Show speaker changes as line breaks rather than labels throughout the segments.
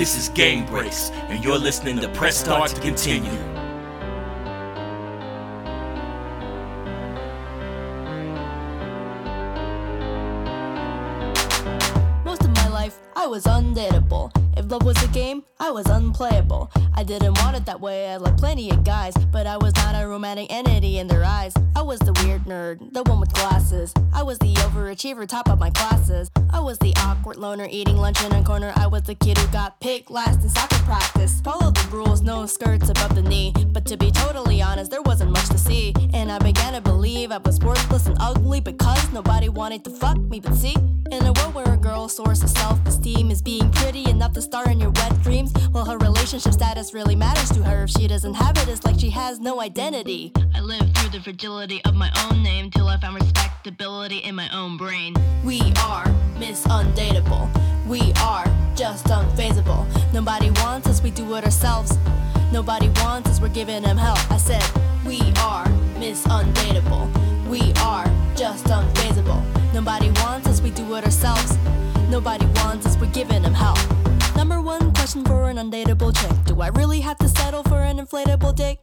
This is Game Breaks, and you're listening to Press Start to continue.
I was unplayable. I didn't want it that way, I like plenty of guys, but I was not a romantic entity in their eyes. I was the weird nerd, the one with glasses. I was the overachiever, top of my classes. I was the awkward loner eating lunch in a corner. I was the kid who got picked last in soccer practice. Follow the rules, no skirts above the knee. But to be totally honest, there wasn't much to see. And I began to believe I was worthless and ugly because nobody wanted to fuck me. But see, in a world where a girl's source of self esteem is being pretty enough to star in your wet dreams, well, her relationship status really matters to her. If she doesn't have it, it's like she has no identity. I lived through the fragility of my own name till I found respectability in my own brain. We are Miss Undateable. We are just unfazable. Nobody wants us, we do it ourselves. Nobody wants us, we're giving them help. I said, We are Miss Undateable. We are just unfazable. Nobody wants us, we do it ourselves. Nobody wants us, we're giving them help. One question for an undateable chick Do I really have to settle for an inflatable dick?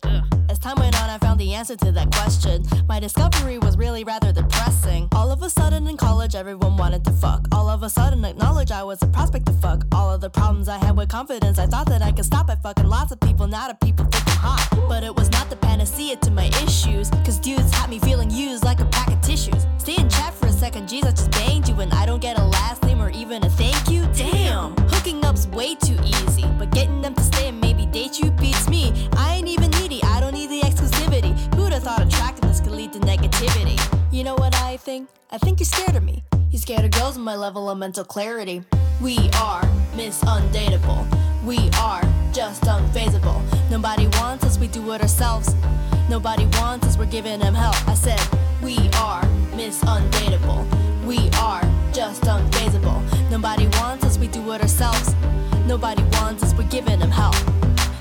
As time went on, I found the answer to that question. My discovery was really rather depressing. All of a sudden in college, everyone wanted to fuck. All of a sudden, acknowledge I was a prospect to fuck. All of the problems I had with confidence, I thought that I could stop at fucking lots of people. Now that people think I'm hot. But it was not the panacea to my issues. Cause dudes had me feeling used like a pack of tissues. Stay think? You're scared of me. You scared of girls with my level of mental clarity. We are Miss Undateable. We are just unfazable. Nobody wants us, we do it ourselves. Nobody wants us, we're giving them help. I said, We are Miss Undateable. We are just unfazable. Nobody wants us, we do it ourselves. Nobody wants us, we're giving them help.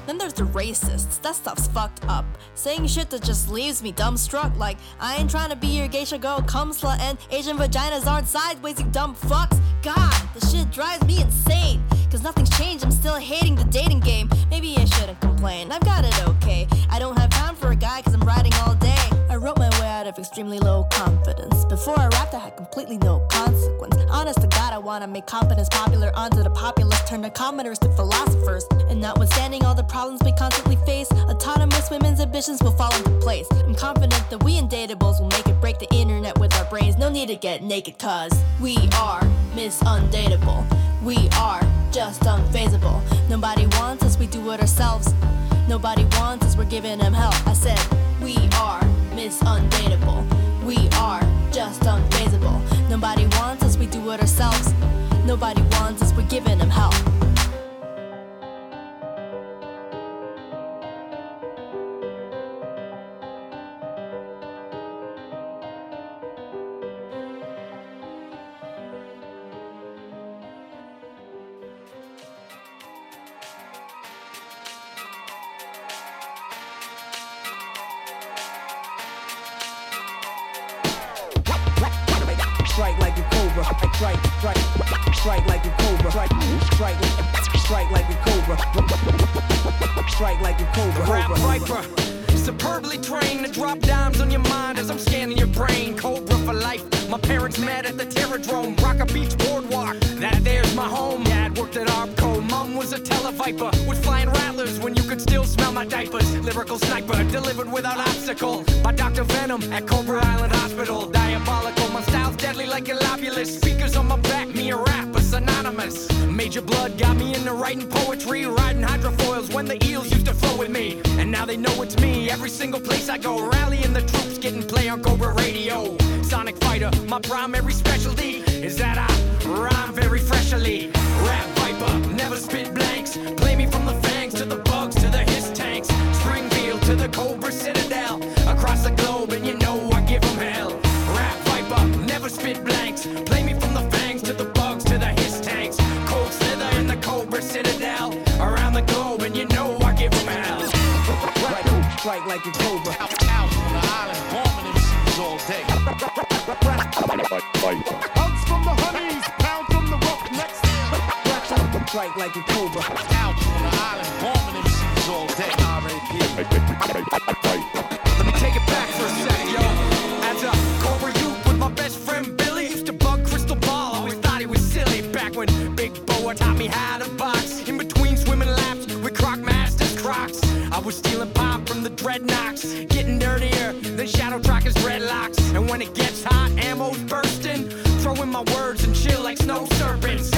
Then there's the racists. That stuff's fucked up. Saying shit that just leaves me dumbstruck. Like, I ain't trying to be your geisha girl, cum slut, and Asian vaginas aren't sideways, you dumb fucks. God, the shit drives me insane. Cause nothing's changed, I'm still hating the dating game. Maybe I shouldn't complain, I've got it okay. I don't have time for a guy cause I'm riding all day. I wrote my out of extremely low confidence. Before I rapped, I had completely no consequence. Honest to God, I wanna make competence popular onto the populace, turn the commoners to philosophers. And notwithstanding all the problems we constantly face, autonomous women's ambitions will fall into place. I'm confident that we indatables will make it break the internet with our brains. No need to get naked, cause we are Miss Undateable. We are just unfazable. Nobody wants us, we do it ourselves. Nobody wants us, we're giving them help. I said, we are Miss Undateable. We are just unfazable. Nobody wants us, we do it ourselves. Nobody wants us, we're giving them help.
Cobra. Strike, strike, strike like a cobra. Strike, strike, strike like a cobra. Strike like a cobra.
Rap viper, superbly trained to drop dimes on your mind as I'm scanning your brain. Cobra for life. My parents met at the Terrordrome, Rocker Beach Boardwalk. That there's my home. Dad worked at Arpco. Mom was a televiper with flying rattlers when you could still smell my diapers. Lyrical sniper delivered without obstacle by Dr. Venom at Cobra Island Hospital. Diabolical, my style's deadly like a lobulus. Speakers on my back, me a rapper, synonymous. Major Bludd got me into writing poetry, riding hydrofoils when the eels used to flow with me. And now they know it's me. Every single place I go, rallying the troops, getting play on Cobra Radio. Sonic fighter, my primary specialty is that I rhyme very freshly. Rap viper, never spit blanks. Play me from the fangs to the bugs to the hiss tanks. Springfield to the Cobra
like a cobra.
out on the island, bombing MCs all day.
Hugs from the honeys, pound from the roughnecks. strike like a cobra.
Out on the island, bombing MCs all day.
Let me take it back for a sec, yo. As a Cobra youth with my best friend Billy, used to bug Crystal Ball. Always thought he was silly back when Big Boa taught me how to box. In between swimming laps with Croc Masters Crocs, I was stealing pop the dreadnoughts, getting dirtier than Shadow Tracker's dreadlocks. And when it gets hot, ammo's bursting. Throwing my words and chill like snow serpents.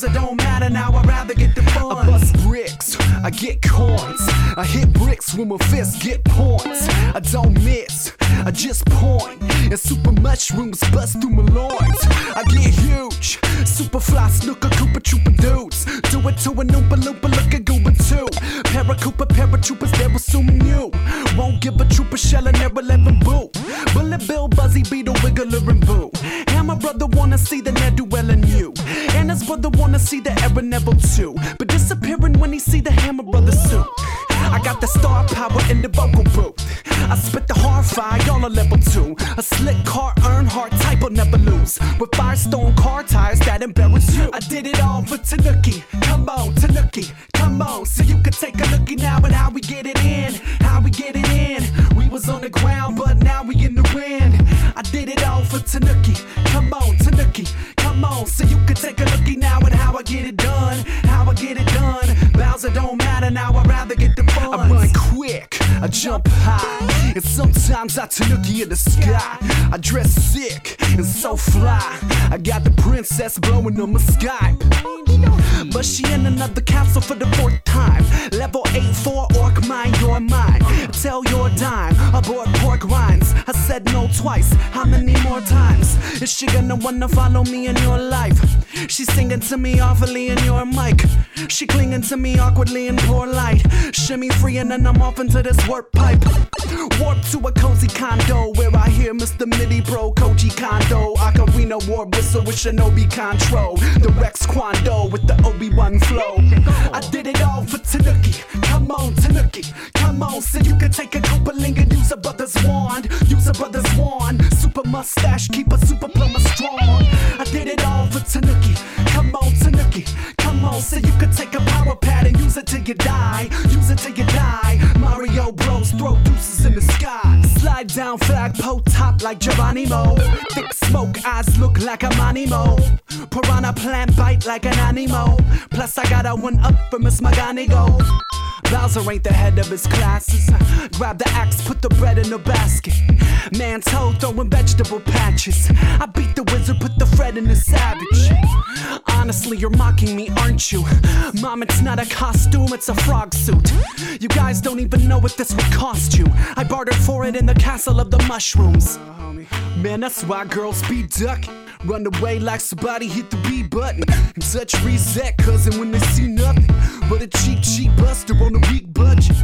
Bowser don't matter now, I'd rather get the fun. I bust bricks, I get coins. I hit bricks when my fists get points. I don't miss, I just point. And super mushrooms bust through my loins. I get huge, super fly snooker, Koopa Troopa dudes. Do it to an Oompa Loompa, look at Goober too. Paracooper, paratroopers, they're assuming you. Won't give a trooper shell and never let them boo. Bullet Bill, Buzzy Beetle, Wiggler, and Boo. And my brother wanna see the Neduel and you. And his brother wanna see the Aaron Neville too. But disappearing when he see the Hammer Brothers suit. I got the star power in the vocal booth. I spit the hard fire, y'all are level two. A slick car, earn hard type, will never lose. With Firestone car tires that embarrass you. I did it all for Tanuki. Come on, Tanuki. Come on, so you can take a looky now at how we get it in. How we get it in. We was on the ground, but now we in the wind. I did it all for Tanuki. Come on, Tanuki. Come on, so you can take a looky now at how I get it done. How I get it done. Bowser don't matter now, I'd rather get the. I run quick, I jump high, and sometimes I tanuki in the sky. I dress sick and so fly. I got the princess blowing on my Skype. But she in another castle for the fourth time. Level 8 4 orc mine, your mine. Tell your dime, aboard pork rinds. I said no twice, how many more times? Is she gonna wanna follow me in your life? She's singing to me awfully in your mic. She clinging to me awkwardly in poor light. Shimmy free and then I'm off into this warp pipe. Warp to a cozy condo where I hear Mr. Midi Pro Koji Kondo. Ocarina war whistle with Shinobi control. The Rex Kwon Do with the Obi-Wan flow. I did it all for Tanuki. Come on, Tanuki. Come on, so you can take a Koopaling and use a brother's wand. Super mustache, keep a super plumber strong. I did it all for Tanuki. Come on, Tanuki. Come on, so you could take a power pad and use it till you die. Use it till you die. Mario Bros. throw deuces in the sky. Slide down flagpole top like Geronimo. Thick smoke, eyes look like a Manimo. Piranha plant bite like an animo. Plus, I got a one up for Miss Maganigo. Bowser ain't the head of his classes. Grab the axe, put the bread in the basket. Man's hoe throwing vegetable patches. I beat the wizard, put the Fred in the savage. Honestly, you're mocking me, aren't you? Mom, it's not a costume, it's a frog suit. You guys don't even know what this would cost you. I bartered for it in the castle of the mushrooms. Man, that's why girls be ducking. Run away like somebody hit the B button. And touch reset, cousin, when they see nothing. But a cheap, cheap buster on a weak budget.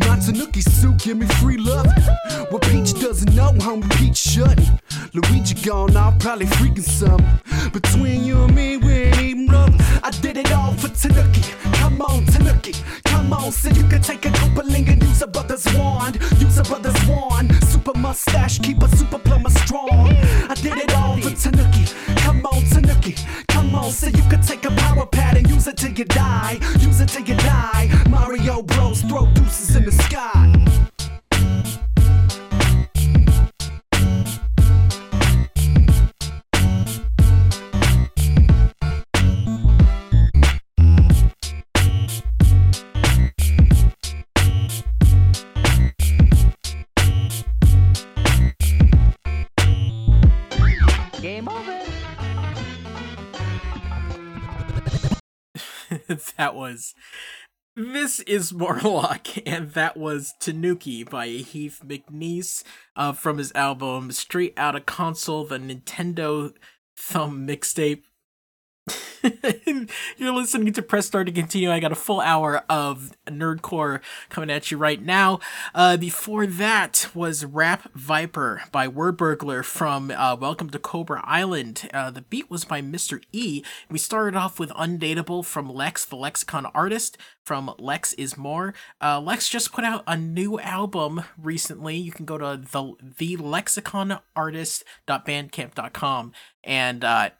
My Tanuki suit, give me free love. What Peach doesn't know, homie, Peach shouldn't. Luigi gone, I'll probably freaking some. Between you and me, we ain't even brothers. I did it all for Tanuki. Come on, Tanuki. Come on, so you can take a Koopaling and use a brother's wand. Use a brother's wand. Super mustache, keep a super plumber strong. I did it all for Tanuki. Come on, Tanuki. Come on, so you could take a power pad and use it till you die. Use it till you die. Mario Bros. Throw deuces in the sky.
That was this is Morlock, and that was Tanuki by Heath McNease uh, from his album Straight Outta Console, the Nintendo Thumb mixtape. You're listening to Press Start to Continue. I got a full hour of Nerdcore coming at you right now. Uh, before that was Rap Viper by Wordburglar from uh, Welcome to Cobra Island. Uh, the beat was by Mr. E. We started off with Undateable from Lex, the Lexicon artist from Lex is More. Uh, Lex just put out a new album recently. You can go to the the lexiconartist.bandcamp.com and uh,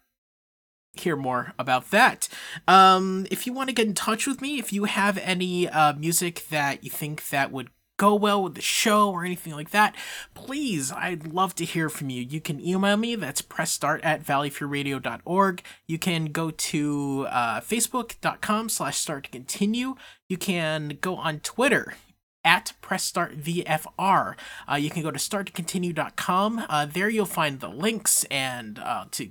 hear more about that. Um, if you want to get in touch with me, if you have any uh, music that you think that would go well with the show or anything like that, please, I'd love to hear from you. You can email me, that's pressstart at valleyfreeradio.org. You can go to uh, facebook.com slash start to continue. You can go on Twitter at pressstartvfr. Uh, you can go to starttocontinue.com. Uh, there you'll find the links and uh, to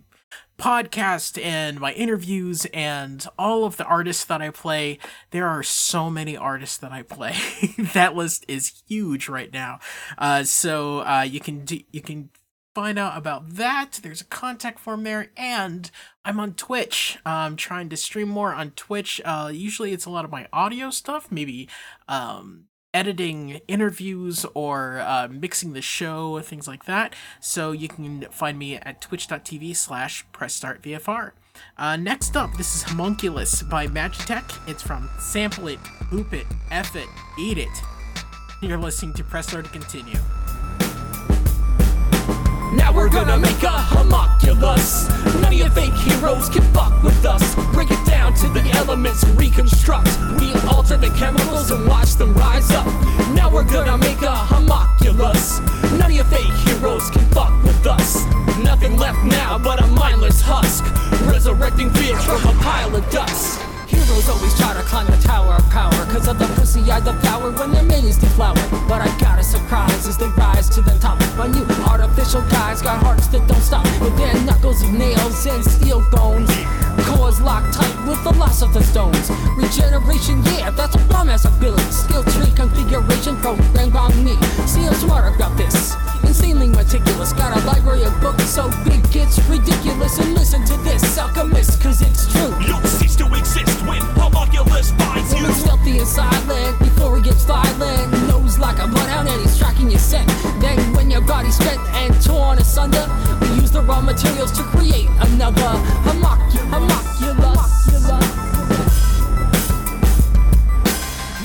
podcast and my interviews and all of the artists that I play. There are so many artists that I play. that list is huge right now. Uh, so uh, you can do, you can find out about that. There's a contact form there, and I'm on Twitch. I'm trying to stream more on Twitch. Uh, usually it's a lot of my audio stuff, maybe um, editing interviews or uh, mixing the show, things like that. So you can find me at twitch.tv slash pressstartvfr. Uh, next up, this is Homunculus by MagiTek. It's from Sample It, Loop It, F It, Eat It. You're listening to Press Start to Continue.
Now we're gonna make a homunculus. None of your fake heroes can fuck with us. Break it down to the elements, reconstruct. We alter the chemicals and watch them rise up. Now we're gonna make a homunculus. None of your fake heroes can fuck with us. Nothing left now but a mindless husk. Resurrecting fear from a pile of dust. Heroes always try to climb the tower of power. Cause of the pussy I devour when their manes deflower. But I got a surprise as they rise to the top. My new artificial guys got hearts that don't stop. With their knuckles of nails and steel bones Cores locked tight with the loss of the stones Regeneration, yeah, that's a bomb as ability Skill tree configuration programmed on me See, I'm smart about this Insanely meticulous Got a library of books so big it's ridiculous And listen to this, alchemist, cause it's true
You'll cease to exist when homunculus finds you.
Woman stealthy and silent before he gets violent. Nose like a bloodhound and he's tracking your scent. Then when your body's spent and torn asunder, we use the raw materials to create another.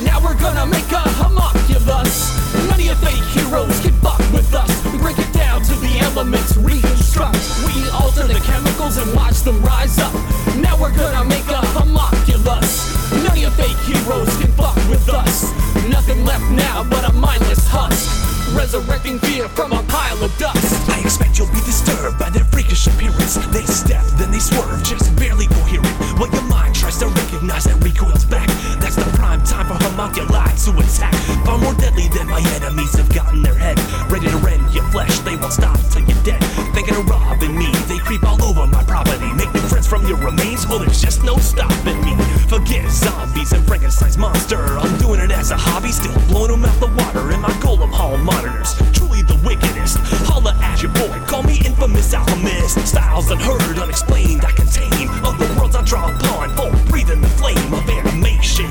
Now we're gonna make a homunculus. None of your fake heroes can fuck with us. Break it down to the elements, reconstruct. We alter the chemicals and watch them rise up. Now we're gonna make a homunculus. None of your fake heroes can fuck with us. Nothing left now but a mindless husk. Resurrecting fear from a pile of dust.
I expect you'll be disturbed by their freakish appearance. They step, then they swerve, just barely coherent. While your mind tries to recognize that recoils back. That's the prime time for homunculi to attack. Far more deadly than my enemies have gotten their head. Ready to rend your flesh, they won't stop till you're dead. Thinking of robbing me, they creep all over my property. Make new friends from your remains, well, there's just no stopping me. Forget zombies and Frankenstein's monster. I'm doing it as a hobby, still blowing them out the water in my golem hall monitors. Truly the wickedest. Holla at your boy, call me infamous alchemist. Styles unheard, unexplained, I contain. Other worlds I draw upon, oh, full breathing the flame of animation.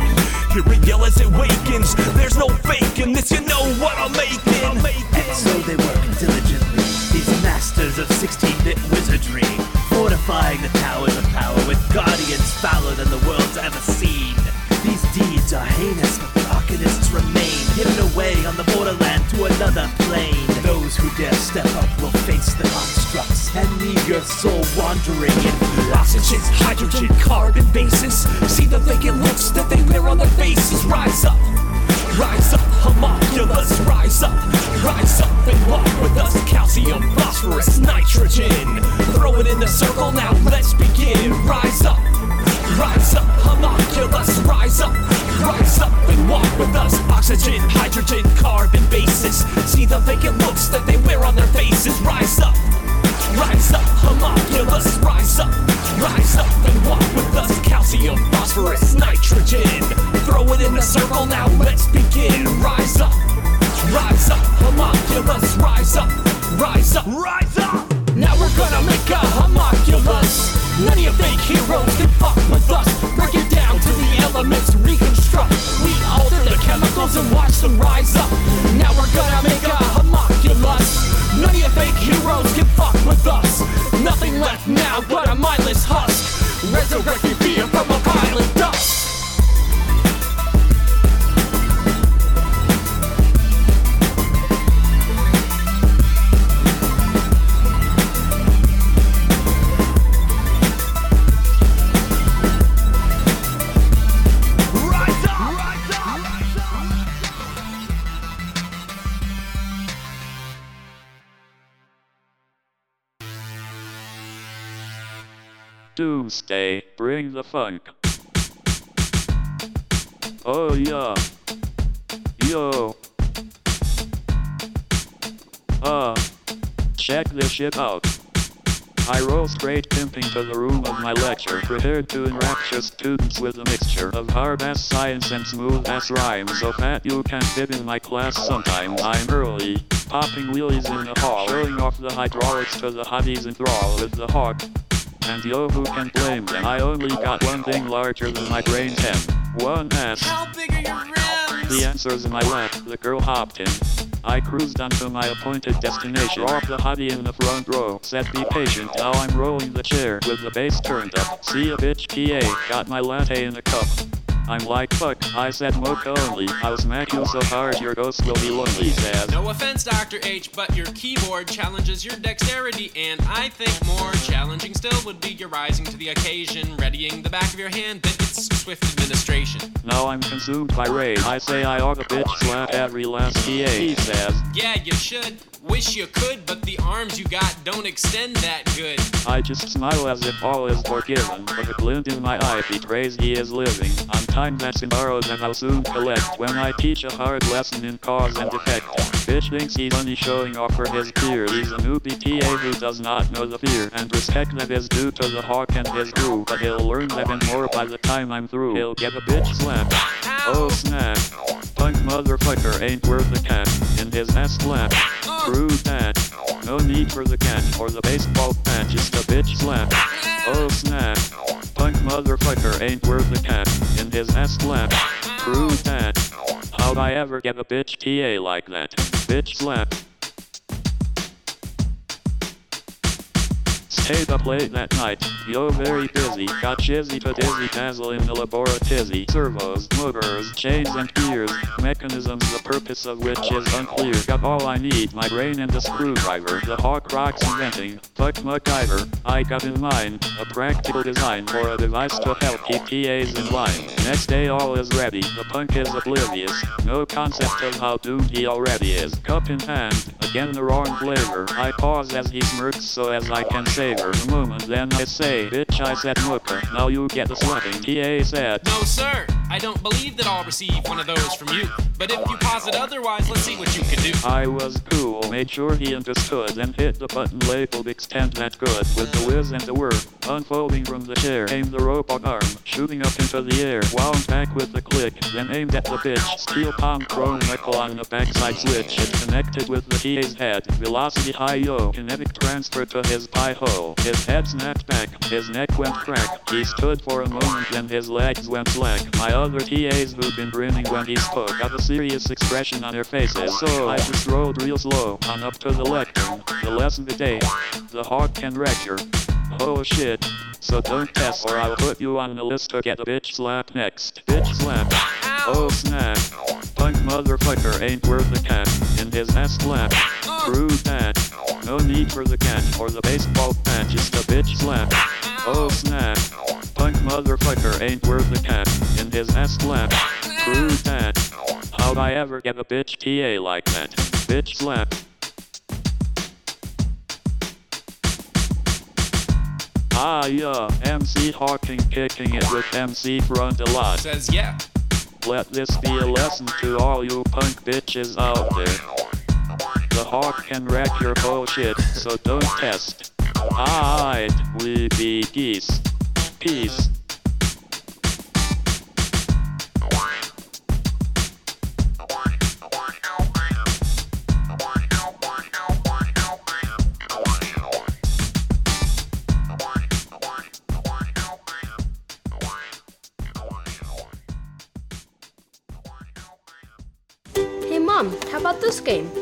Hear it yell as it wakens. There's no faking this, you know what I'm making. I'm making.
And so they work diligently, these masters of 16-bit wizardry, fortifying the towers of power with guardians foul than dare step up we'll face the constructs and leave your soul wandering in.
Oxygen, hydrogen, carbon bases. See the vacant looks that they wear on their faces. Rise up, rise up, homunculus. Rise up, rise up and walk with us. Calcium, phosphorus, nitrogen. Throw it in the circle now. Let's begin. Rise up, rise up, homunculus. Rise up, rise up and walk with us. Oxygen, hydrogen, carbon bases. See the vacant looks that they wear on their faces. Rise up. Rise up, homunculus, rise up, rise up and walk with us. Calcium, phosphorus, nitrogen. Throw it in a circle now, let's begin. Rise up, rise up, homunculus, rise up, rise up, rise up. Chemicals
the funk. Oh yeah. Yo. Uh. Check this shit out. I roll straight pimping to the room of my lecture, prepared to enrapture students with a mixture of hard-ass science and smooth-ass rhymes so that you can fit in my class sometime. I'm early, popping wheelies in the hall, showing off the hydraulics to the hotties enthralled with the hawk. And yo, who can blame them? I only got one thing larger than my brain can. One ass.
How big are your rims?
The answer's in my lap. The girl hopped in. I cruised onto my appointed destination. Drop the hottie in the front row. Said be patient. Now I'm rolling the chair with the bass turned up. See a bitch PA. Got my latte in a cup. I'm like fuck. I said mocha only. I'll smack you so hard your ghost will be lonely. Says.
No offense, Dr. H, but your keyboard challenges your dexterity, and I think more challenging still would be your rising to the occasion, readying the back of your hand that its swift administration.
Now I'm consumed by rage. I say I ought to bitch slap every last PA. He says.
Yeah, you should. Wish you could, but the arms you got don't extend that good.
I just smile as if all is forgiven, but a glint in my eye betrays he is living. On time that's in borrowed and I'll soon collect when I teach a hard lesson in cause and effect. Bitch thinks he's only showing off for his peers. He's a newbie TA who does not know the fear, and respect that is due to the hawk and his crew. But he'll learn that and more by the time I'm through. He'll get a bitch slap. Oh snap. Punk motherfucker ain't worth a cat. In his ass slap. Screw that. No need for the cat or the baseball bat, just a bitch slap. Oh snap. Punk motherfucker ain't worth a cat. In his ass slap. Screw that. How'd I ever get a bitch TA like that? Bitch slap. Stayed up late that night, yo very busy, got chizzy to dizzy dazzle in the laboratory. Servos, motors, chains and gears, mechanisms the purpose of which is unclear. Got all I need, my brain and a screwdriver. The hawk rocks inventing, fuck MacGyver. I got in mind, a practical design for a device to help keep PAs in line. Next day all is ready, the punk is oblivious. No concept of how doomed he already is. Cup in hand, again the wrong flavor. I pause as he smirks so as I can the moment. Then I say, bitch, I said mooker. Now you get the slapping. TA said.
No, sir. I don't believe that I'll receive one of those from you. But if you posit otherwise, let's see what you can do.
I was cool, made sure he understood, and hit the button labeled extend that good with the whiz and the whir. Unfolding from the chair, came the robot arm, shooting up into the air, wound back with the click, then aimed at the bitch. Steel palm chrome knuckle on the backside switch. It connected with the TA's head. Velocity high yo, kinetic transfer to his pie hole. His head snapped back, his neck went crack. He stood for a moment, then his legs went slack. My other TAs who've been grinning when he spoke got a serious expression on their faces. So I just rode real slow on up to the lectern. The lesson today, the hawk can wreck your Oh shit. So don't test or I'll put you on the list to get a bitch slap next. Bitch slap. Oh snap. Punk motherfucker ain't worth a cat. In his ass slap. Oh. Prove that. No need for the cat or the baseball bat, just a bitch slap. Oh snap. Punk motherfucker ain't worth a cat in his ass slap. Screw that. How'd I ever get a bitch TA like that? Bitch slap. Ah yeah, MC Hawking kicking it with MC Frontalot.
Says yeah.
Let this be a lesson to all you punk bitches out there. The Hawk can wreck your bullshit, so don't test. Alright, we be geese. Peace.
Hey, Mom, how about this game?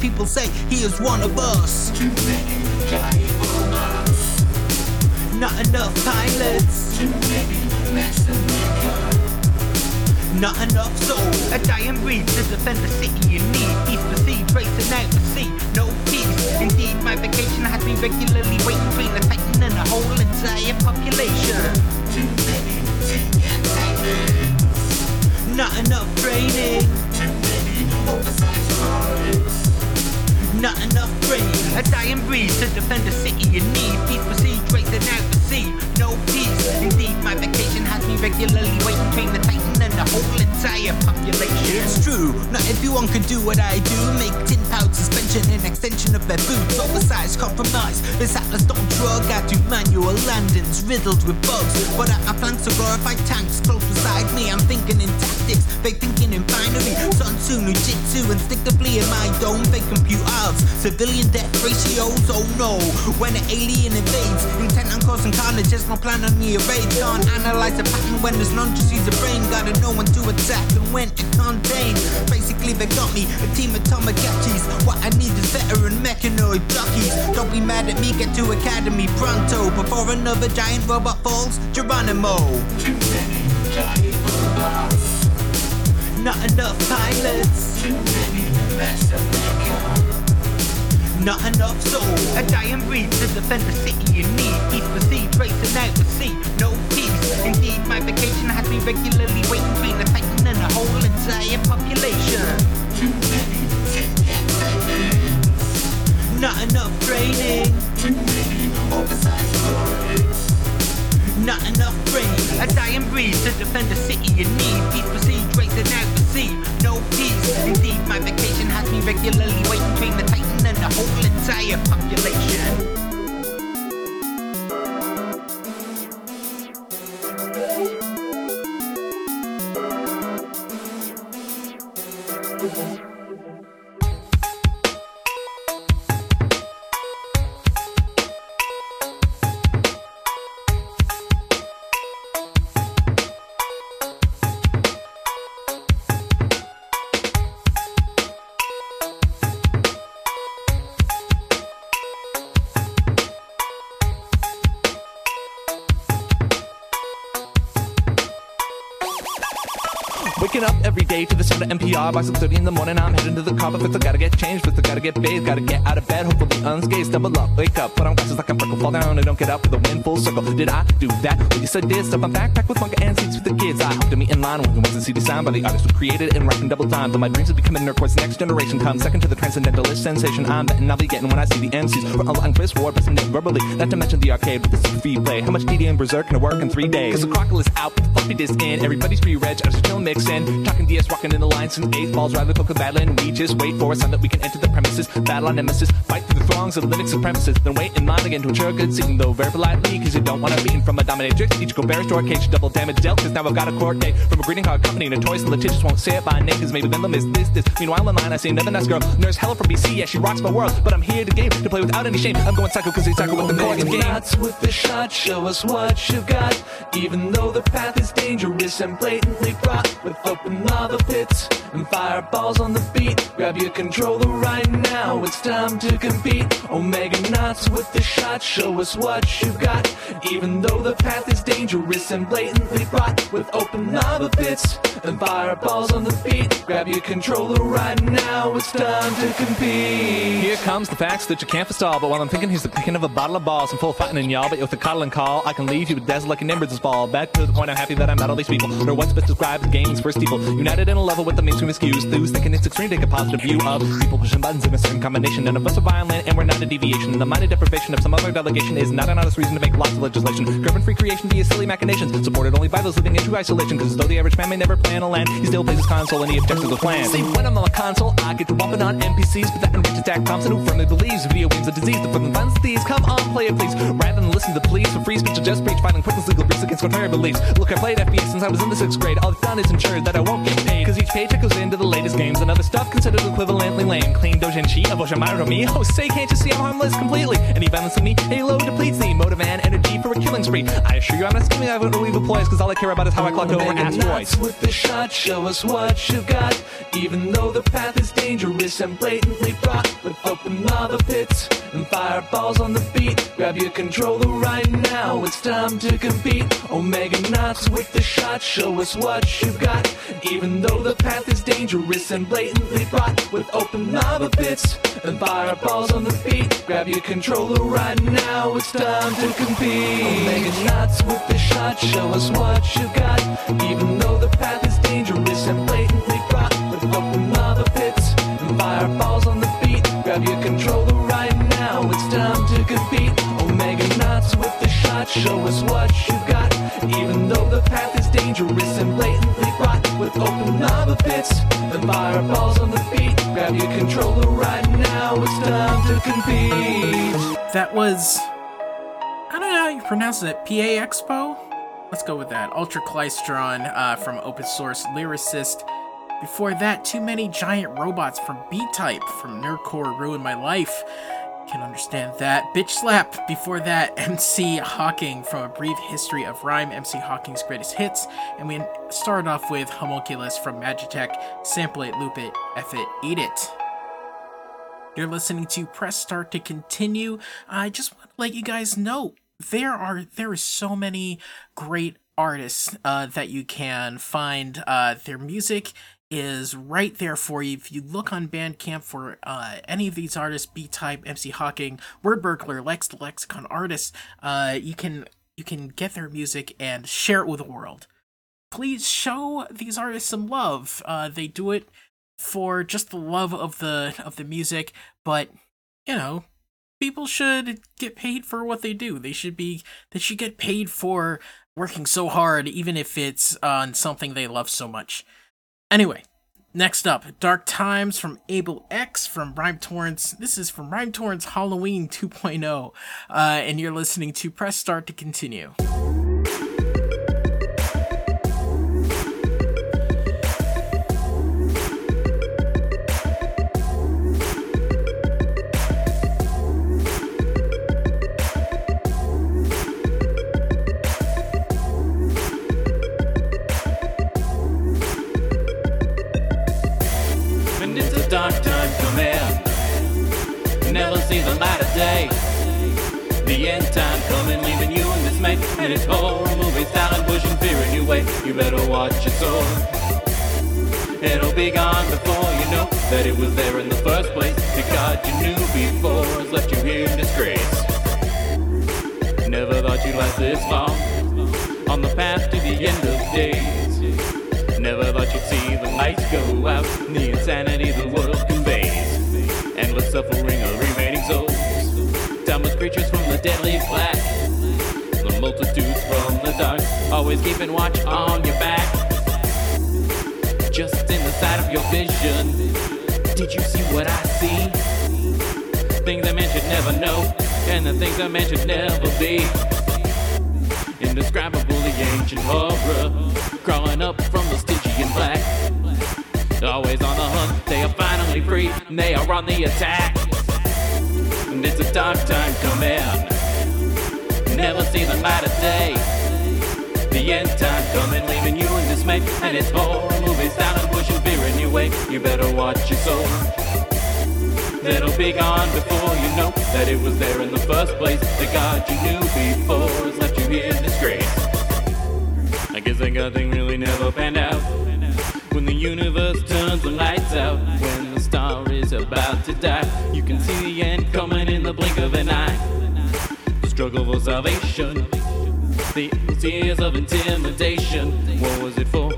people say he is one of us. Too many Not enough pilots. Too many not enough soul. A dying breed to defend the city you need. East the sea, tracing out the sea. No peace. Indeed, my vacation has me regularly waiting between a titan and a whole entire population. Too many Not enough training. Too many oversized targets. Not enough brain. A dying breed to defend the city you need. Peace proceed, tracing out the sea. No peace. Indeed, my vacation has me regularly waiting between the titan and the whole entire population. It's true, not everyone can do what I do. Make tin pound suspension and extension of their boots. Oversized compromise. This Atlas don't drug. I do manual landings riddled with bugs. But my plans to glorify tanks close beside me. I'm thinking in tactics, they thinking in binary. Sun Tzu, Jitsu, instinctively in my dome. They compute odds. Civilian death ratios, oh no. When an alien invades, intent on causing carnage. There's no plan on the raid. Can't analyze a pattern when there's none. Just use the brain. Gotta know when to attack and when to contain. Basically, they got me a team of Tamagotchis. What I need is veteran mechanoid jockeys. Don't be mad at me, get to academy pronto. Before another giant robot falls, Geronimo. Too many giant robots. Not enough pilots. Too many massive Not enough soul. A dying breed to defend the city you need. East the sea, tracing out the sea. No peace. Indeed, my vacation has me regularly waiting between the titan and the whole entire population. Not enough training. Not enough brain. A dying breed to defend the city you need. Peace proceed, as the sea. No peace. Indeed, my vacation has me regularly waiting between the Titan and the whole entire population.
Thank every day to the sound of NPR by 6.30 in the morning. I'm heading to the car, but first I gotta get changed. First I gotta get bathed, gotta get out of bed, hopefully unscathed. Stumble up, wake up, put on glasses like I'm freckle, fall down. I don't get up with a wind full circle. Did I do that? Well, yes, I did. Stuff my backpack with manga and seats for the kids. I hopped to meet in line when see the sound by the artist who created and rapping double time. Though my dreams of becoming a nerdcore, the next generation comes second to the transcendentalist sensation. I'm betting I'll be getting when I see the MCs. We're on Chris Ward, pressing it verbally. Not to mention the arcade with the super free play. How much DD and Berserk can I work in three days? Cause the Crockle is out with floppy disk in. Everybody's pre-reg, I was still mixing. Talking DS, rocking in the lines and eight balls, rather cook a battling. We just wait for a sign that we can enter the premises. Battle on nemesis, fight throngs of Linux supremacists. Then wait in line again to ensure good seating, though very politely. Cause you don't want to beaten from a dominatrix. Each go to our cage, double damage dealt. Cause now I've got a court date from a greeting card company. Notorious and litigious won't say it by name. Cause maybe then they'll miss this, this. Meanwhile in line, I see another nice girl. Nurse Hella from BC, yeah, she rocks my world. But I'm here to game, to play without any shame. I'm going psycho cause he's psycho with the chords game.
Nuts with the shot, show us what you've got. Even though the path is dangerous and blatantly fraught with open lava pits and fireballs on the beat. Grab your controller right now, it's time to compete. Omega knots with the shot, show us what you've got. Even though the path is dangerous and blatantly fraught with open lava pits and fireballs on the feet, Grab your controller right now, it's time to compete.
Here comes the facts that you can't forestall. But while I'm thinking he's the picking of a bottle of balls, I'm full of fighting in y'all. But with a cuddle and call, I can leave you with dazzle like an embers ball. Back to the point, I'm happy that I met all these people. Or what's best described as gaming's first people. United in a level with the mainstream excuse. Those thinking it's extreme, take a positive view of people pushing buttons in a certain combination. None of us are violent, and not a deviation. The minor deprivation of some other delegation is not an honest reason to make lots of legislation. Driven free creation via silly machinations, supported only by those living in true isolation. Because though the average man may never plan a land, he still plays his console and he objects to the plan. See, when I'm on a console, I get to bumping on NPCs, but that enriches attack Thompson, who firmly believes video games are disease. The further funds these, come on, play it please. Rather than listen to pleas for free speech or just preach, filing quick legal briefs against contrary beliefs. Look, I played FPS since I was in the sixth grade. All it's done is ensured that I won't get paid. Cause each paycheck goes into the latest games and other stuff considered equivalently lame. Clean Dojinshi, Aboshamaru me. Oh, say, can't you see I'm harmless completely? Any violence in me, Halo depletes the motive and energy for a killing spree. I assure you I'm not scheming, I won't really deploy cause all I care about is how I clock over
Omega
asteroids.
with the shot, show us what you've got. Even though the path is dangerous and blatantly fraught with open lava pits and fireballs on the beat. Grab your controller right now, it's time to compete. Omega knots with the shot, show us what you've got. Even though the path is dangerous and blatantly fraught with open lava pits and fireballs on the beat. Grab your controller right now, it's time to compete. Omega knots with the shot, show us what you got. Even though the path is dangerous and blatantly fraught with open lava pits and fireballs on the beat. Grab your controller right now, it's time to compete. Omega knots with the shot, show us what you got. Even though the path is dangerous and blatantly fraught with open lava pits and fireballs on the beat. Grab your controller right now, time to compete.
That was. I don't know how you pronounce it. PA Expo? Let's go with that. Ultraklystron uh, from Open Source Lyricist. Before that, Too Many Giant Robots from B Type from Nerdcore Ruined My Life. Can understand that. Bitch Slap. Before that, MC Hawking from A Brief History of Rhyme, MC Hawking's Greatest Hits. And we started off with Homunculus from MagiTek. Sample it, loop it, F it, eat it. You're listening to Press Start to continue. I just want to let you guys know there are there is so many great artists uh, that you can find. Uh, their music is right there for you. If you look on Bandcamp for uh, any of these artists, BType, MC Hawking, Wordburglar, Lex the Lexicon artists, uh, you can you can get their music and share it with the world. Please show these artists some love. Uh, they do it for just the love of the of the music, but you know, people should get paid for what they do. They should be they should get paid for working so hard, even if it's on something they love so much. Anyway, next up, Dark Times from Able X from Rhyme Torrents. This is from Rhyme Torrents Halloween 2.0, uh, and you're listening to Press Start to continue.
Dark time coming, never see the light of day. The end time coming, leaving you in dismay. And it's horror movie style and pushing fear in your way. You better watch your soul. It'll be gone before you know that it was there in the first place. The God you knew before has left you here in disgrace. Never thought you'd last this long on the path to the end of days. Never thought you'd see the lights go out, the insanity the world conveys. Endless suffering of remaining souls, timeless creatures from the deadly black. The multitudes from the dark, always keeping watch on your back. Just in the side of your vision, did you see what I see? Things that man should never know, and the things that man should never be. Indescribably ancient horror, crawling up the black. Always on the hunt, they are finally free, and they are on the attack. And it's a dark time coming, never see the light of day. The end time coming, leaving you in dismay, and it's horror movies down and pushing fear in your way. You better watch your soul. It'll be gone before you know that it was there in the first place. The God you knew before has left you in disgrace. I guess that God thing really never panned out. When the universe turns the lights out, when the star is about to die, you can see the end coming in the blink of an eye. The struggle for salvation, the tears of intimidation. What was it for?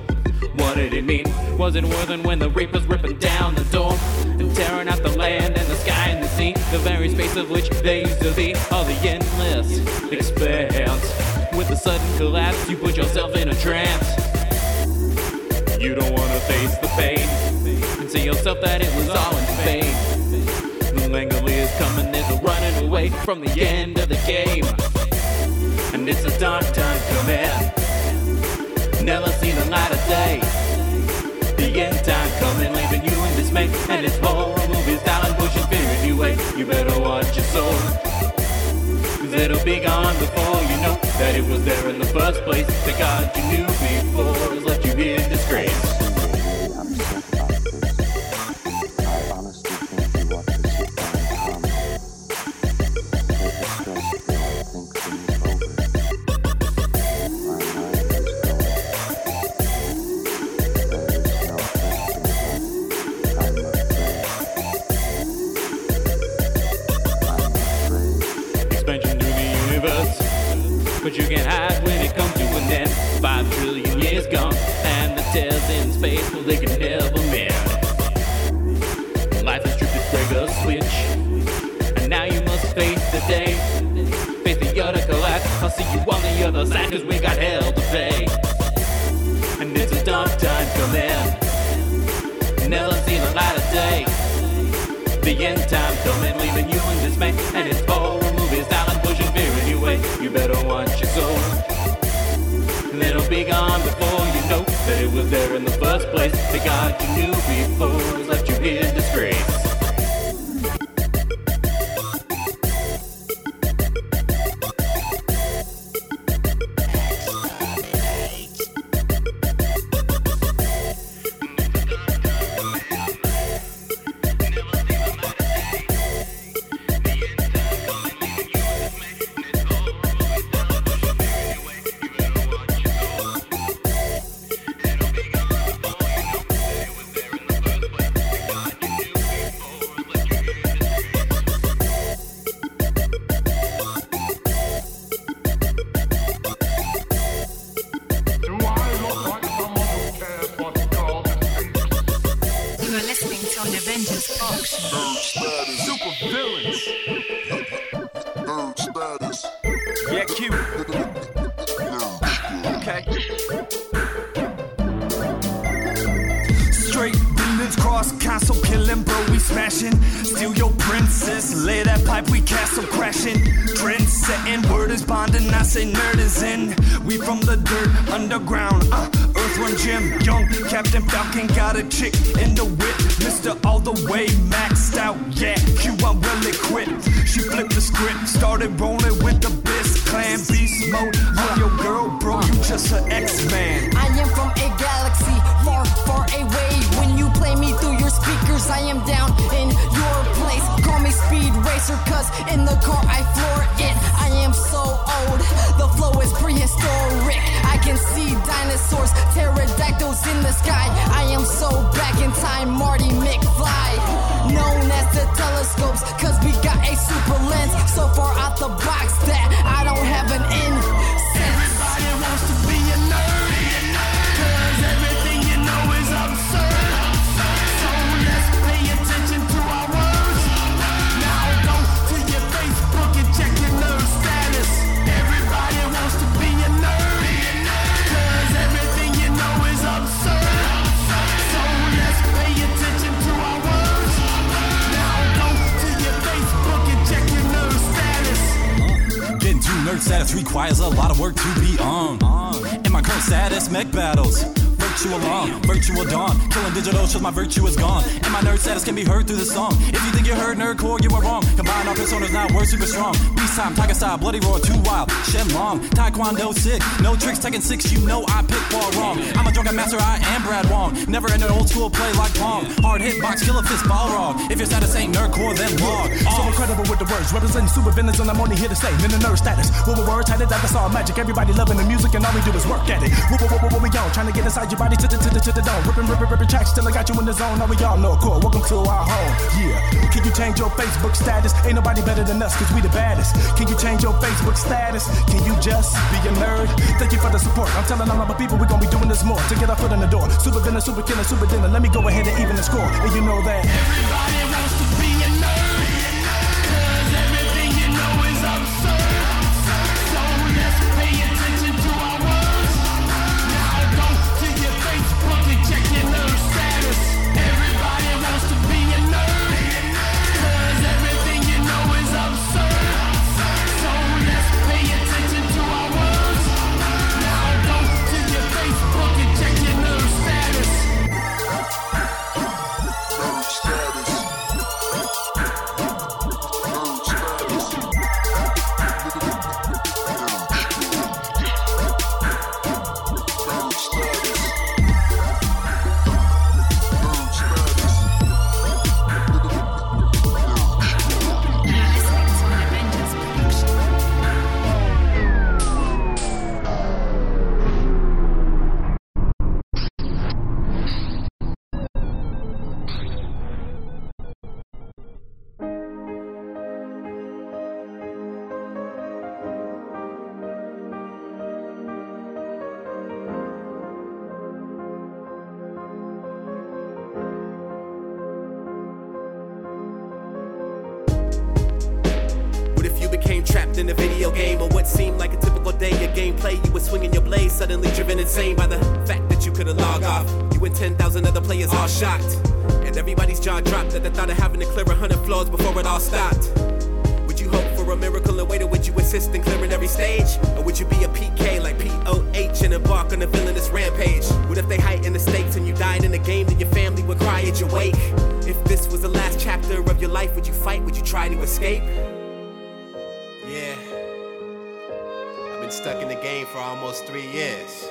What did it mean? Was it worth it when the reapers ripping down the door and tearing out the land and the sky and the sea, the very space of which they used to be? All the endless expanse. With a sudden collapse, you put yourself in a trance. You don't wanna face the pain and see yourself that it was all in vain. The Langley is coming, there's a running away from the end of the game. And it's a dark time coming. Never seen the light of day. The end time coming, leaving you in dismay. And it's horror movies, Dylan Bush and fear in you way. You better watch your soul. Cause it'll be gone before you know that it was there in the first place. The God you knew before has left you in
virtual dawn. Digital shows my virtue is gone. And my nerd status can be heard through the song. If you think you heard nerdcore, you are wrong. Combine our personas now, we're super strong. Beast time, tiger style, bloody roar, too wild. Shen long, taekwondo sick. No tricks, taking six, you know I pick ball wrong. I'm a drunken master, I am Brad Wong. Never in an old school play like Pong. Hard hit box, kill a fist, ball wrong. If your status ain't nerdcore, then log.
So incredible with the words, representing super villains, and I'm only here to stay in the nerd status. What were words, had it, that's all magic. Everybody loving the music, and all we do is work at it. What we on? Trying to get inside your body to the, to the, to the dome. Ripping, ripping, ripping tracks till I got you in the zone. Now we all know cool. Welcome to our home. Yeah. Can you change your Facebook status? Ain't nobody better than us, cause we the baddest. Can you change your Facebook status? Can you just be a nerd? Thank you for the support. I'm telling all my people we're gonna be doing this more to get our foot in the door. Super villain, super killer, super dinner. Let me go ahead and even the score. And you know that. Everybody
10,000 other players all shocked. And everybody's jaw dropped at the thought of having to clear a hundred floors before it all stopped. Would you hope for a miracle and wait, or would you insist in clearing every stage? Or would you be a PK like POH and embark on a villainous rampage? What if they heightened the stakes and you died in the game, then your family would cry at your wake? If this was the last chapter of your life, would you fight? Would you try to escape? Yeah. I've been stuck in the game for almost three years.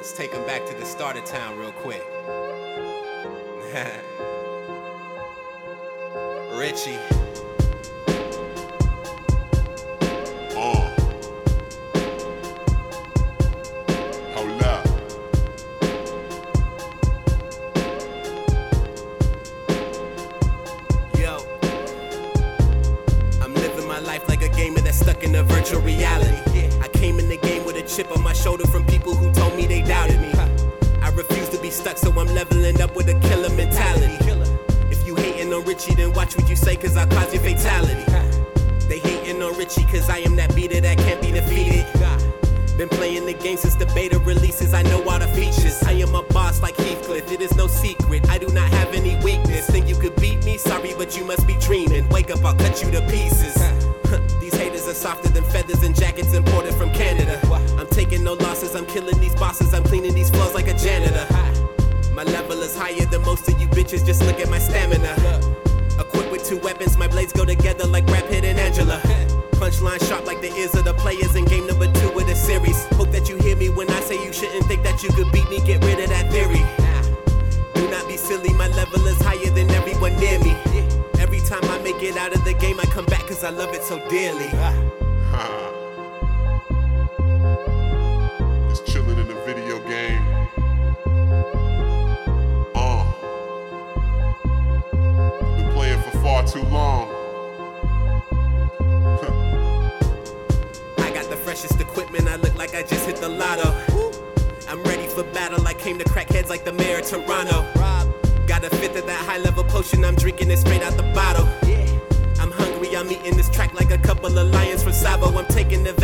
Let's take them back to the start of town real quick. Richie.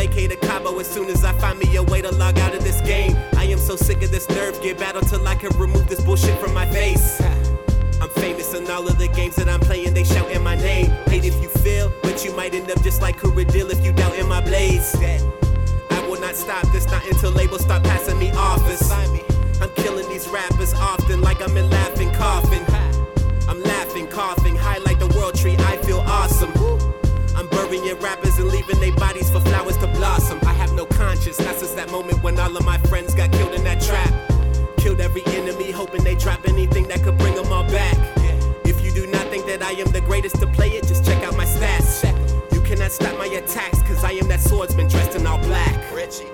To Cabo as soon as I find me a way to log out of this game. I am so sick of this nerve gear battle till I can remove this bullshit from my face. I'm famous in all of the games that I'm playing, they shouting my name. Hate if you feel, but you might end up just like Kuradeel if you doubt in my blades. I will not stop this, not until labels stop passing me office. I'm killing these rappers often like I'm in laughing coffin. I'm laughing, coughing, high like the world tree, I feel awesome. I'm burying rappers and leaving their bodies conscience, not since that moment when all of my friends got killed in that trap. Killed every enemy, hoping they drop anything that could bring them all back. If you do not think that I am the greatest to play it, just check out my stats. You cannot stop my attacks, cause I am that swordsman dressed in all black. Richie.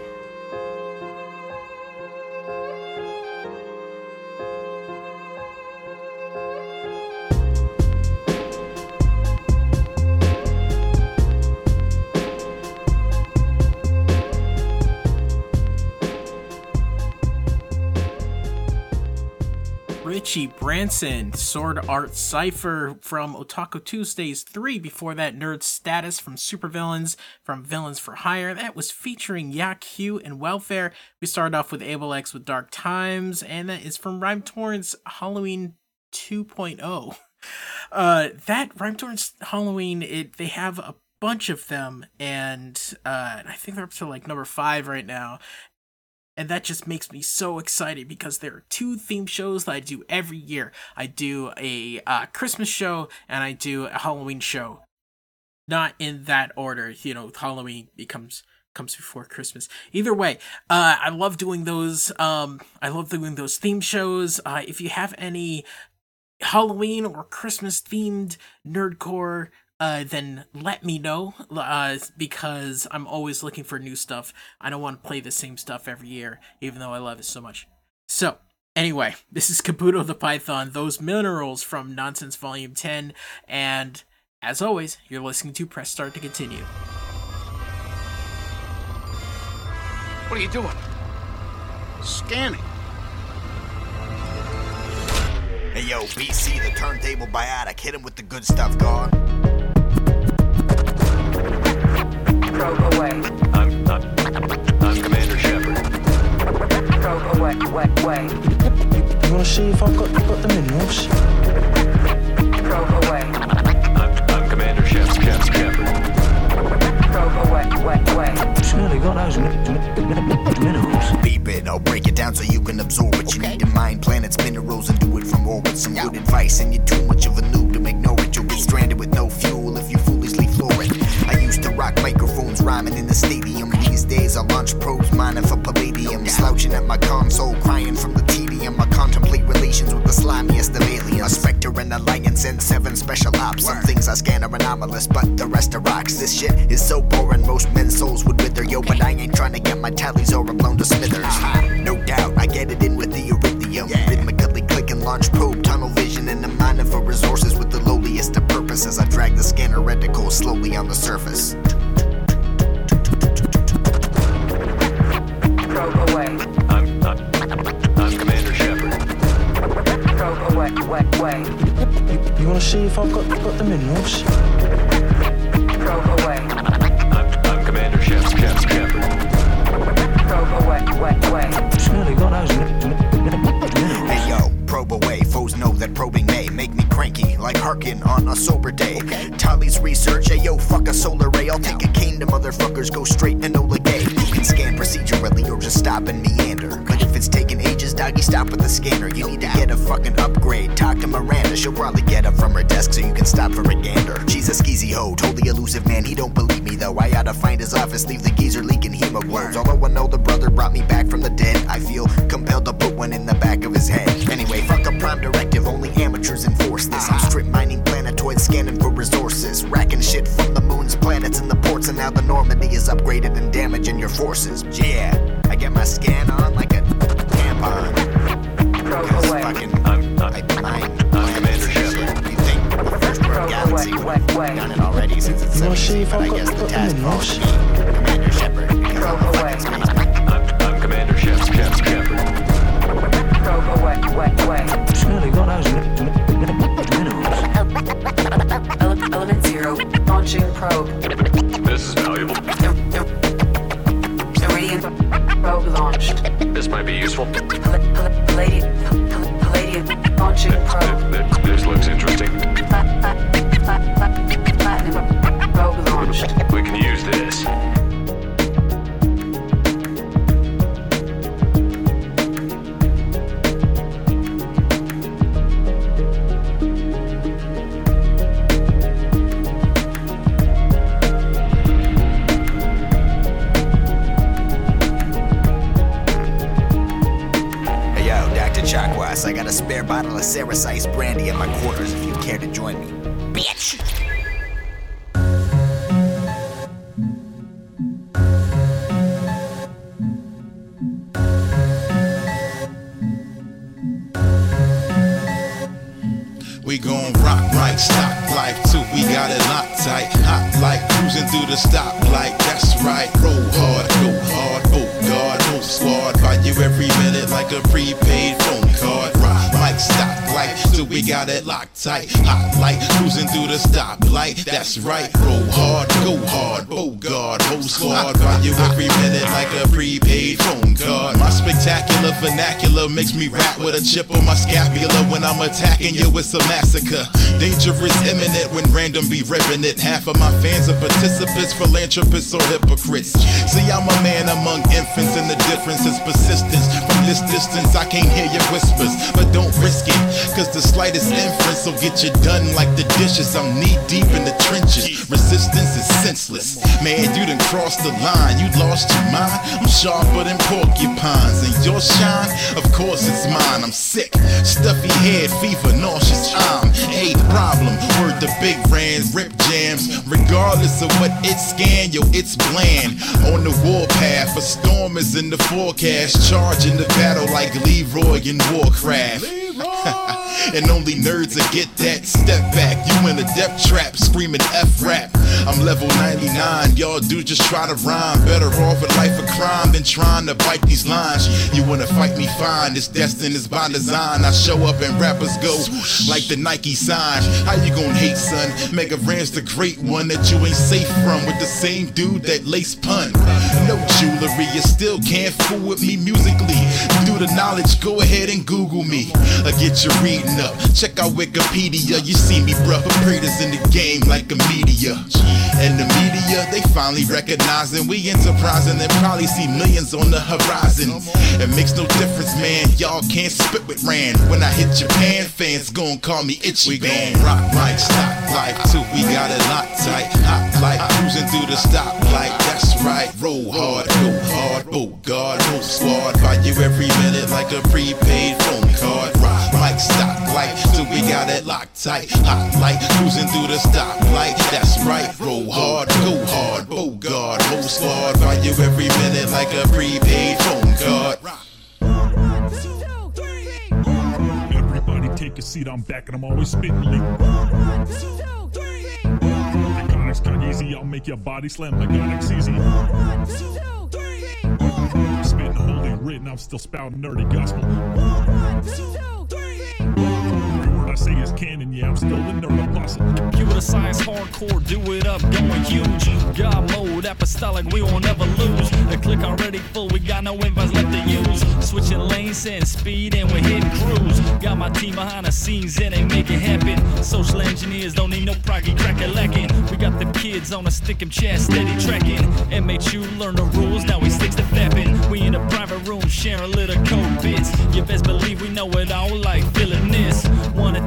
Richie Branson, Sword Art Cypher from Otaku Tuesdays 3. Before that, Nerd Status from Soup Or Villainz from Villainz For Hire. That was featuring Ya-Q and Welfare. We started off with Able-X with Dark Times, and that is from Rhyme Torrent's Halloween 2.0. Uh, that Rhyme Torrent's Halloween, it they have a bunch of them, and uh, I think they're up to like number five right now. And that just makes me so excited because there are two theme shows that I do every year. I do a uh, Christmas show and I do a Halloween show. Not in that order, you know, Halloween becomes comes before Christmas. Either way, uh, I love doing those. Um, I love doing those theme shows. Uh, if you have any Halloween or Christmas themed nerdcore uh, then let me know uh, because I'm always looking for new stuff. I don't want to play the same stuff every year, even though I love it so much. So, anyway, this is Kabuto the Python, those minerals from Noncents Volume 10, and as always, you're listening to Press Start to continue.
What are you doing?
Scanning. Hey yo, BC, the turntable biotic. Hit him with the good stuff, God.
Probe away.
I'm, I'm, I'm Commander Shepard.
Probe away. Way. Way.
You wanna see if I've got, got the minerals?
Probe away.
I'm, I'm Commander Shep, Shep, Shepard.
Probe away. Way. Way.
Surely got those mi- mi- minerals.
Beep it, I'll break it down so you can absorb it. You need to mine planets, minerals, and do it from orbit. Some good advice, and you're too much of a noob to ignore it. You'll get stranded with no fuel if you rock microphones rhyming in the stadium. These days I launch probes mining for palladium. Slouching at my console, crying from the tedium. I contemplate relations with the slimiest of aliens. A specter and alliance and seven special ops. Some things I scan are anomalous, but the rest are rocks. This shit is so boring, most men's souls would wither. Yo, but I ain't trying to get my tallies over blown to smithers. Uh-huh. Uh-huh. No doubt, I get it in with the iridium. Rhythmically click and launch probe, tunnel vision, and I'm mining for resources with the lowliest of purposes. I drag the scanner reticle slowly on the surface.
Probe away.
I'm, I'm, I'm Commander Shepard.
Probe away. Way. Way.
You wanna see if I've got, got the minerals?
Probe away.
I'm, I'm Commander Shep, Shep, Shepard.
Probe away. Way. Way.
Surely got those
Harkin on a sober day. Tully's research, hey yo, fuck a solar ray. I'll take a cane to motherfuckers, go straight and Ola gay. You can scan procedurally or just stop and meander. But if it's taking ages, doggy, stop with the scanner. You need to get a fucking upgrade. Talk to Miranda, she'll probably get up from her desk so you can stop for a gander. She's a skeezy hoe, totally Illusive Man. He don't believe me though. I oughta find his office, leave the geezer leaking hemoglobes. Although I know the brother brought me back from the dead, I feel compelled to put one in the back of his head. Anyway, fuck a prime directive, Normandy is and damaging your forces. Yeah, I get my scan on like a tampon. Cause fucking,
I'm, I'm,
I mine
I'm Commander Shepard.
You think the first world galaxy would have done it already since it's
You
70s, but I guess the
got the
task
minerals?
force
This be useful.
Palladium. Palladium.
Bottle Ice Brandy at my quarters if you care to join me.
That's right. Roll hard, go hard. Vernacular makes me rap with a chip on my scapula when I'm attacking you. It's a massacre. Dangerous, imminent when random be ripping it. Half of my fans are participants, philanthropists, or hypocrites. See, I'm a man among infants, and the difference is persistence. From this distance, I can't hear your whispers, but don't risk it. Cause the slightest inference will get you done like the dishes. I'm knee deep in the trenches. Resistance is senseless. Man, you done crossed the line, you lost your mind. I'm sharper than porcupines, and your shine, of course, it's mine. I'm sick, stuffy head, fever, nauseous. I'm a problem. Word the big brands, rip jams. Regardless of what it's scan, yo, it's bland. On the warpath, a storm is in the forecast. Charging the battle like Leroy in Warcraft. and only nerds that get that step back. You in a death trap, screaming F rap. I'm level 99, y'all do just try to rhyme. Better off a life of crime than trying to bite these lines. You wanna fight me fine, it's destined, it's by design. I show up and rappers go like the Nike sign. How you gon' hate, son? Mega Ran's the great one that you ain't safe from with the same dude that lace pun. No jewelry, you still can't fool with me musically. Do the knowledge, go ahead and Google me. Or get your reading up. Check out Wikipedia, you see me, bruh. Operators in the game like a media. And the media, they finally recognizing we enterprising and probably see millions on the horizon. It makes no difference, man. Y'all can't spit with Ran. When I hit Japan, fans gon' call me itchy. We gon' rock like stock life too. We got it locked tight. Hot like cruising through the stoplight. That's right. Roll hard, go hard. Oh God, no squad. Buy you every minute like a prepaid phone card. Rock like stock life too. We got it locked tight. Hot like cruising through the stoplight. That's right. Roll hard, go hard. Oh God, no squad. Buy you every minute like a prepaid phone card.
Everybody take a seat, I'm back and I'm always spitting leak. Iconics cut easy, I'll make your body slam like Onyx easy. Spitting holy written, I'm still spouting nerdy gospel. Every word I say is canon, yeah, I'm still in the apostle.
Computer science hardcore, do it up, going huge. God mode, apostolic, we won't ever lose. The click already full, we got no invites left to use. Switching lanes and speed, and we're hitting cruise. Got my team behind the scenes, and they make it happen. Social engineers don't need no proggy cracker lacking. We got them kids on a stick, stick 'em chest, steady tracking. MHU learn the rules, now he sticks to fapping. We in a private room, sharing little code bits. You best believe we know it all, like feeling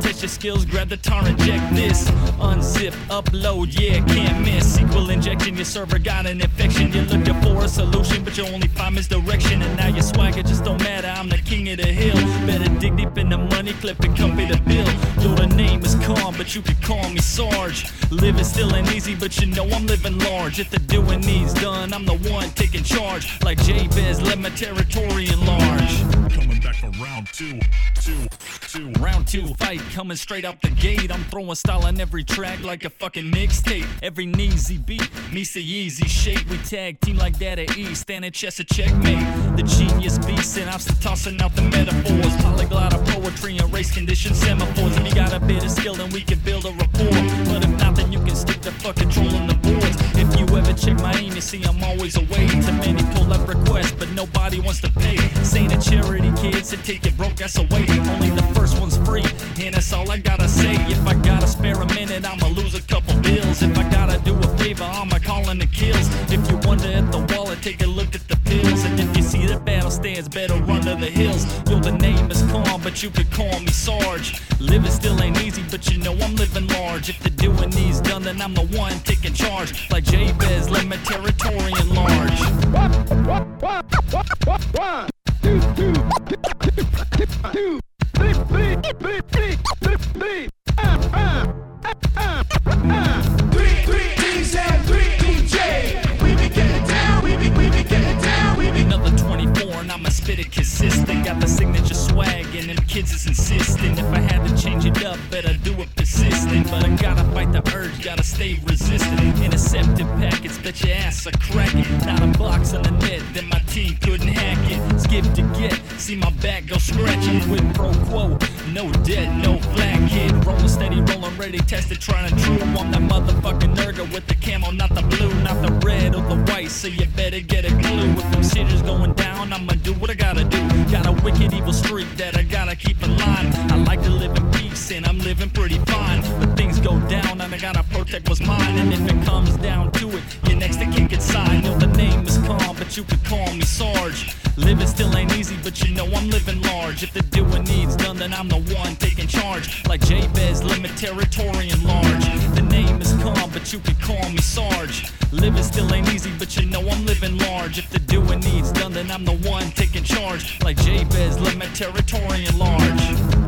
Test your skills, grab the tar, inject this. Unzip, upload, yeah, can't miss. SQL injection, your server got an infection. You're looking for a solution, but you only find misdirection. And now your swagger just don't matter, I'm the king of the hill. Better dig deep in the money clip and come pay the bill. Yo, the name is calm, but you can call me Sarge. Living still ain't easy, but you know I'm living large. If the doing needs done, I'm the one taking charge. Like Jabez, let my territory enlarge.
Coming back for round two, two, two.
Round two fight coming straight out the gate. I'm throwing style on every track like a fucking mixtape. Every easy beat, me say easy shape. We tag team like that at E, standing chest to checkmate. The genius beast, and I'm still tossing out the metaphors. Polyglot of poetry and race condition semaphores. If you got a bit of skill, then we can build a rapport. But if not, then you can stick to fucking trolling the boards. If you you ever check my aim, you see I'm always away. Too many pull up requests, but nobody wants to pay. Saying a charity, kids, to take it broke, that's a way. Only the first one's free, and that's all I gotta say. If I gotta spare a minute, I'ma lose a couple bills. If I gotta do a favor, I'ma call in the kills. If you wonder at the wallet, take a look at And if you see the battle stands, better run to the hills. Yo, the name is calm, but you could call me Sarge. Living still ain't easy, but you know I'm living large. If the doing needs done, then I'm the one taking charge. Like Jabez, let my territory enlarge.
One, two, two, two, three, three, three, three, three, three, uh, uh, uh,
urge, gotta stay resistant. Intercepted packets, bet your ass are cracking. Not a box on the net, then my team couldn't hack it. Skip to get, see my back go scratching. With pro quo, no debt, no flat kid. Rolling steady, rolling ready, tested, trying to true. I'm that motherfucking nurgle with the camo, not the blue, not the red or the white. So you better get a clue. With them scissors going down, I'ma do what I gotta do. Got a wicked evil streak that I gotta keep in line. I like to live in peace and I'm living pretty fine. I gotta protect what's mine. And if it comes down to it, you're next to kick inside. Know the name is calm, but you could call me Sarge. Living still ain't easy, but you know I'm living large. If the doing needs done, then I'm the one taking charge. Like Jabez, limit territory and large. The name is calm, but you could call me Sarge. Living still ain't easy, but you know I'm living large. If the doing needs done, then I'm the one taking charge. Like Jabez, limit territory enlarge.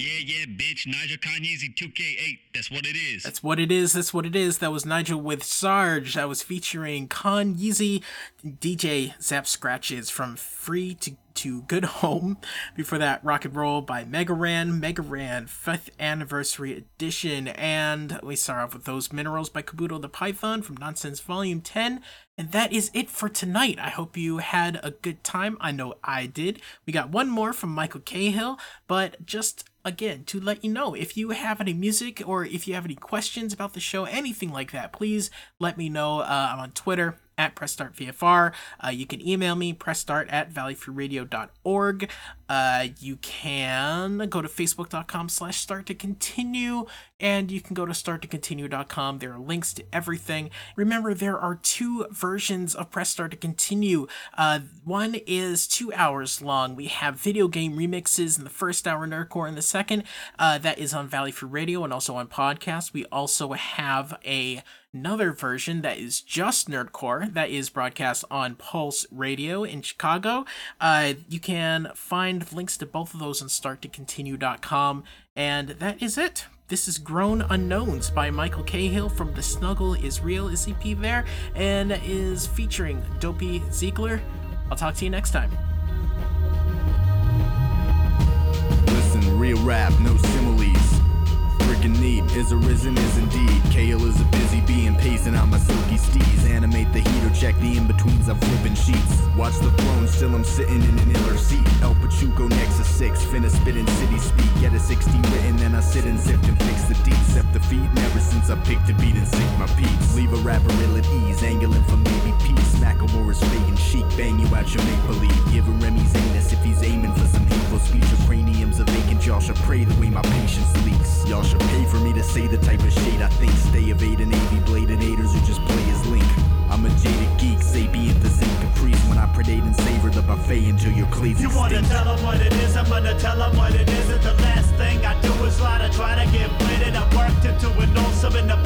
Yeah, yeah, bitch. nYgel Conyeezy 2K8. That's what it is.
That's what it is. That's what it is. That was nYgel with Sarge. That was featuring Conyeezy, DJ Zap Scratches from Free to to Good Home. Before that, Rock and Roll by Mega Ran, Mega Ran 5th Anniversary Edition. And we start off with Those Minerals by Kabuto the Python from Noncents Volume 10. And that is it for tonight. I hope you had a good time. I know I did. We got one more from Mikal kHill, but just again to let you know if you have any music or if you have any questions about the show, anything like that, please let me know. Uh, I'm on Twitter at press PressStartVFR. Uh, you can email me, pressstart at valleyfreeradio.org. Uh, you can go to facebook.com slash start to continue, and you can go to starttocontinue.com. There are links to everything. Remember, there are two versions of Press Start to Continue. Uh, one is two hours long. We have video game remixes in the first hour, Nerdcore in the second. Uh, that is on Valley Free Radio and also on podcast. We also have a another version that is just Nerdcore that is broadcast on Pulse Radio in Chicago. Uh, you can find links to both of those on starttocontinue.com. And that is it. This is Grown Unknowns by Mikal kHill from The Snuggle Is Real is there and is featuring Dopey Ziegler. I'll talk to you next time.
Listen, real rap, no similes. Freaking neat is arisen is indeed. Kale is a busy bee and pacing out my silky steeds. Animate the heat or check the in-betweens, I'm flipping sheets. Watch the throne, still I'm sitting in an iller seat. El Pachuco Nexus 6, finna spit in city speak. Get a 16 written, then I sit and sift and fix the deep. Step the feet, never since I picked a beat and sink my peaks. Leave a rapper ill at ease, angling for maybe peace. Macklemore is fake and chic, bang you out your make believe. Give him Remy's anus if he's aiming for some hateful speech. A vacant, y'all should pray the way my patience leaks. Y'all should pay for me to say the type of shade I think. Stay evading AV bladed haters who just play as link. I'm a jaded geek, sapient the zinc caprice when I predate and savor the buffet until your cleavage
You wanna tell them what it is, I'm gonna tell them what it isn't. The last thing I do is lie to try to get blitted. I worked into an awesome in the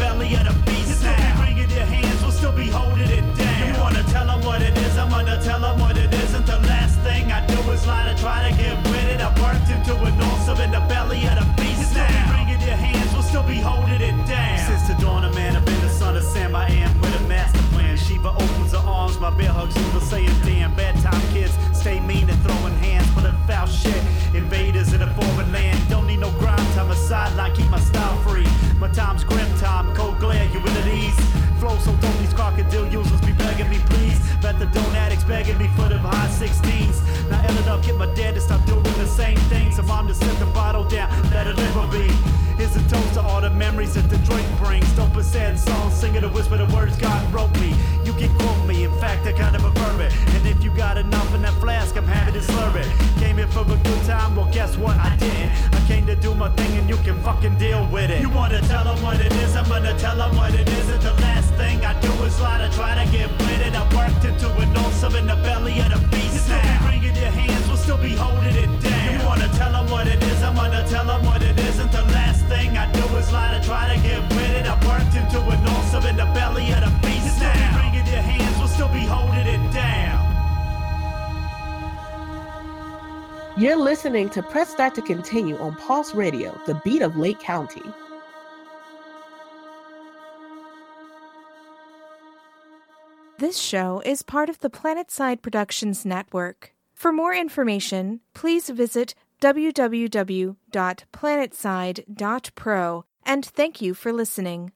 16s. Now, ill enough, get my dad to stop doing the same things. So mom just set the bottle down, let it live be. Here's a toast to all the memories that the drink brings. Dope and sad songs, singing the whisper the words God wrote me. You can quote me, in fact, I kind of prefer it. And if you got enough in that flask, I'm happy to slur it. Came here for a good time, well, guess what? I didn't. I came to do my thing, and you can fucking deal with it. You wanna tell them what it is? I'm gonna tell them what it is. And the last thing I do is lie to try to get with it. I worked into an ulcer in the belly of the beast. Now, be bringing your hands, we'll still be holding it down. You wanna tell them what it is? I'm gonna tell them what it isn't. The last thing I do is lie to try to get with it. I worked into an ulcer in the belly of the beast.
You're listening to Press Start to Continue on Pulse Radio, the beat of Lake County.
This show is part of the Planetside Productions Network. For more information, please visit www.planetside.pro and thank you for listening.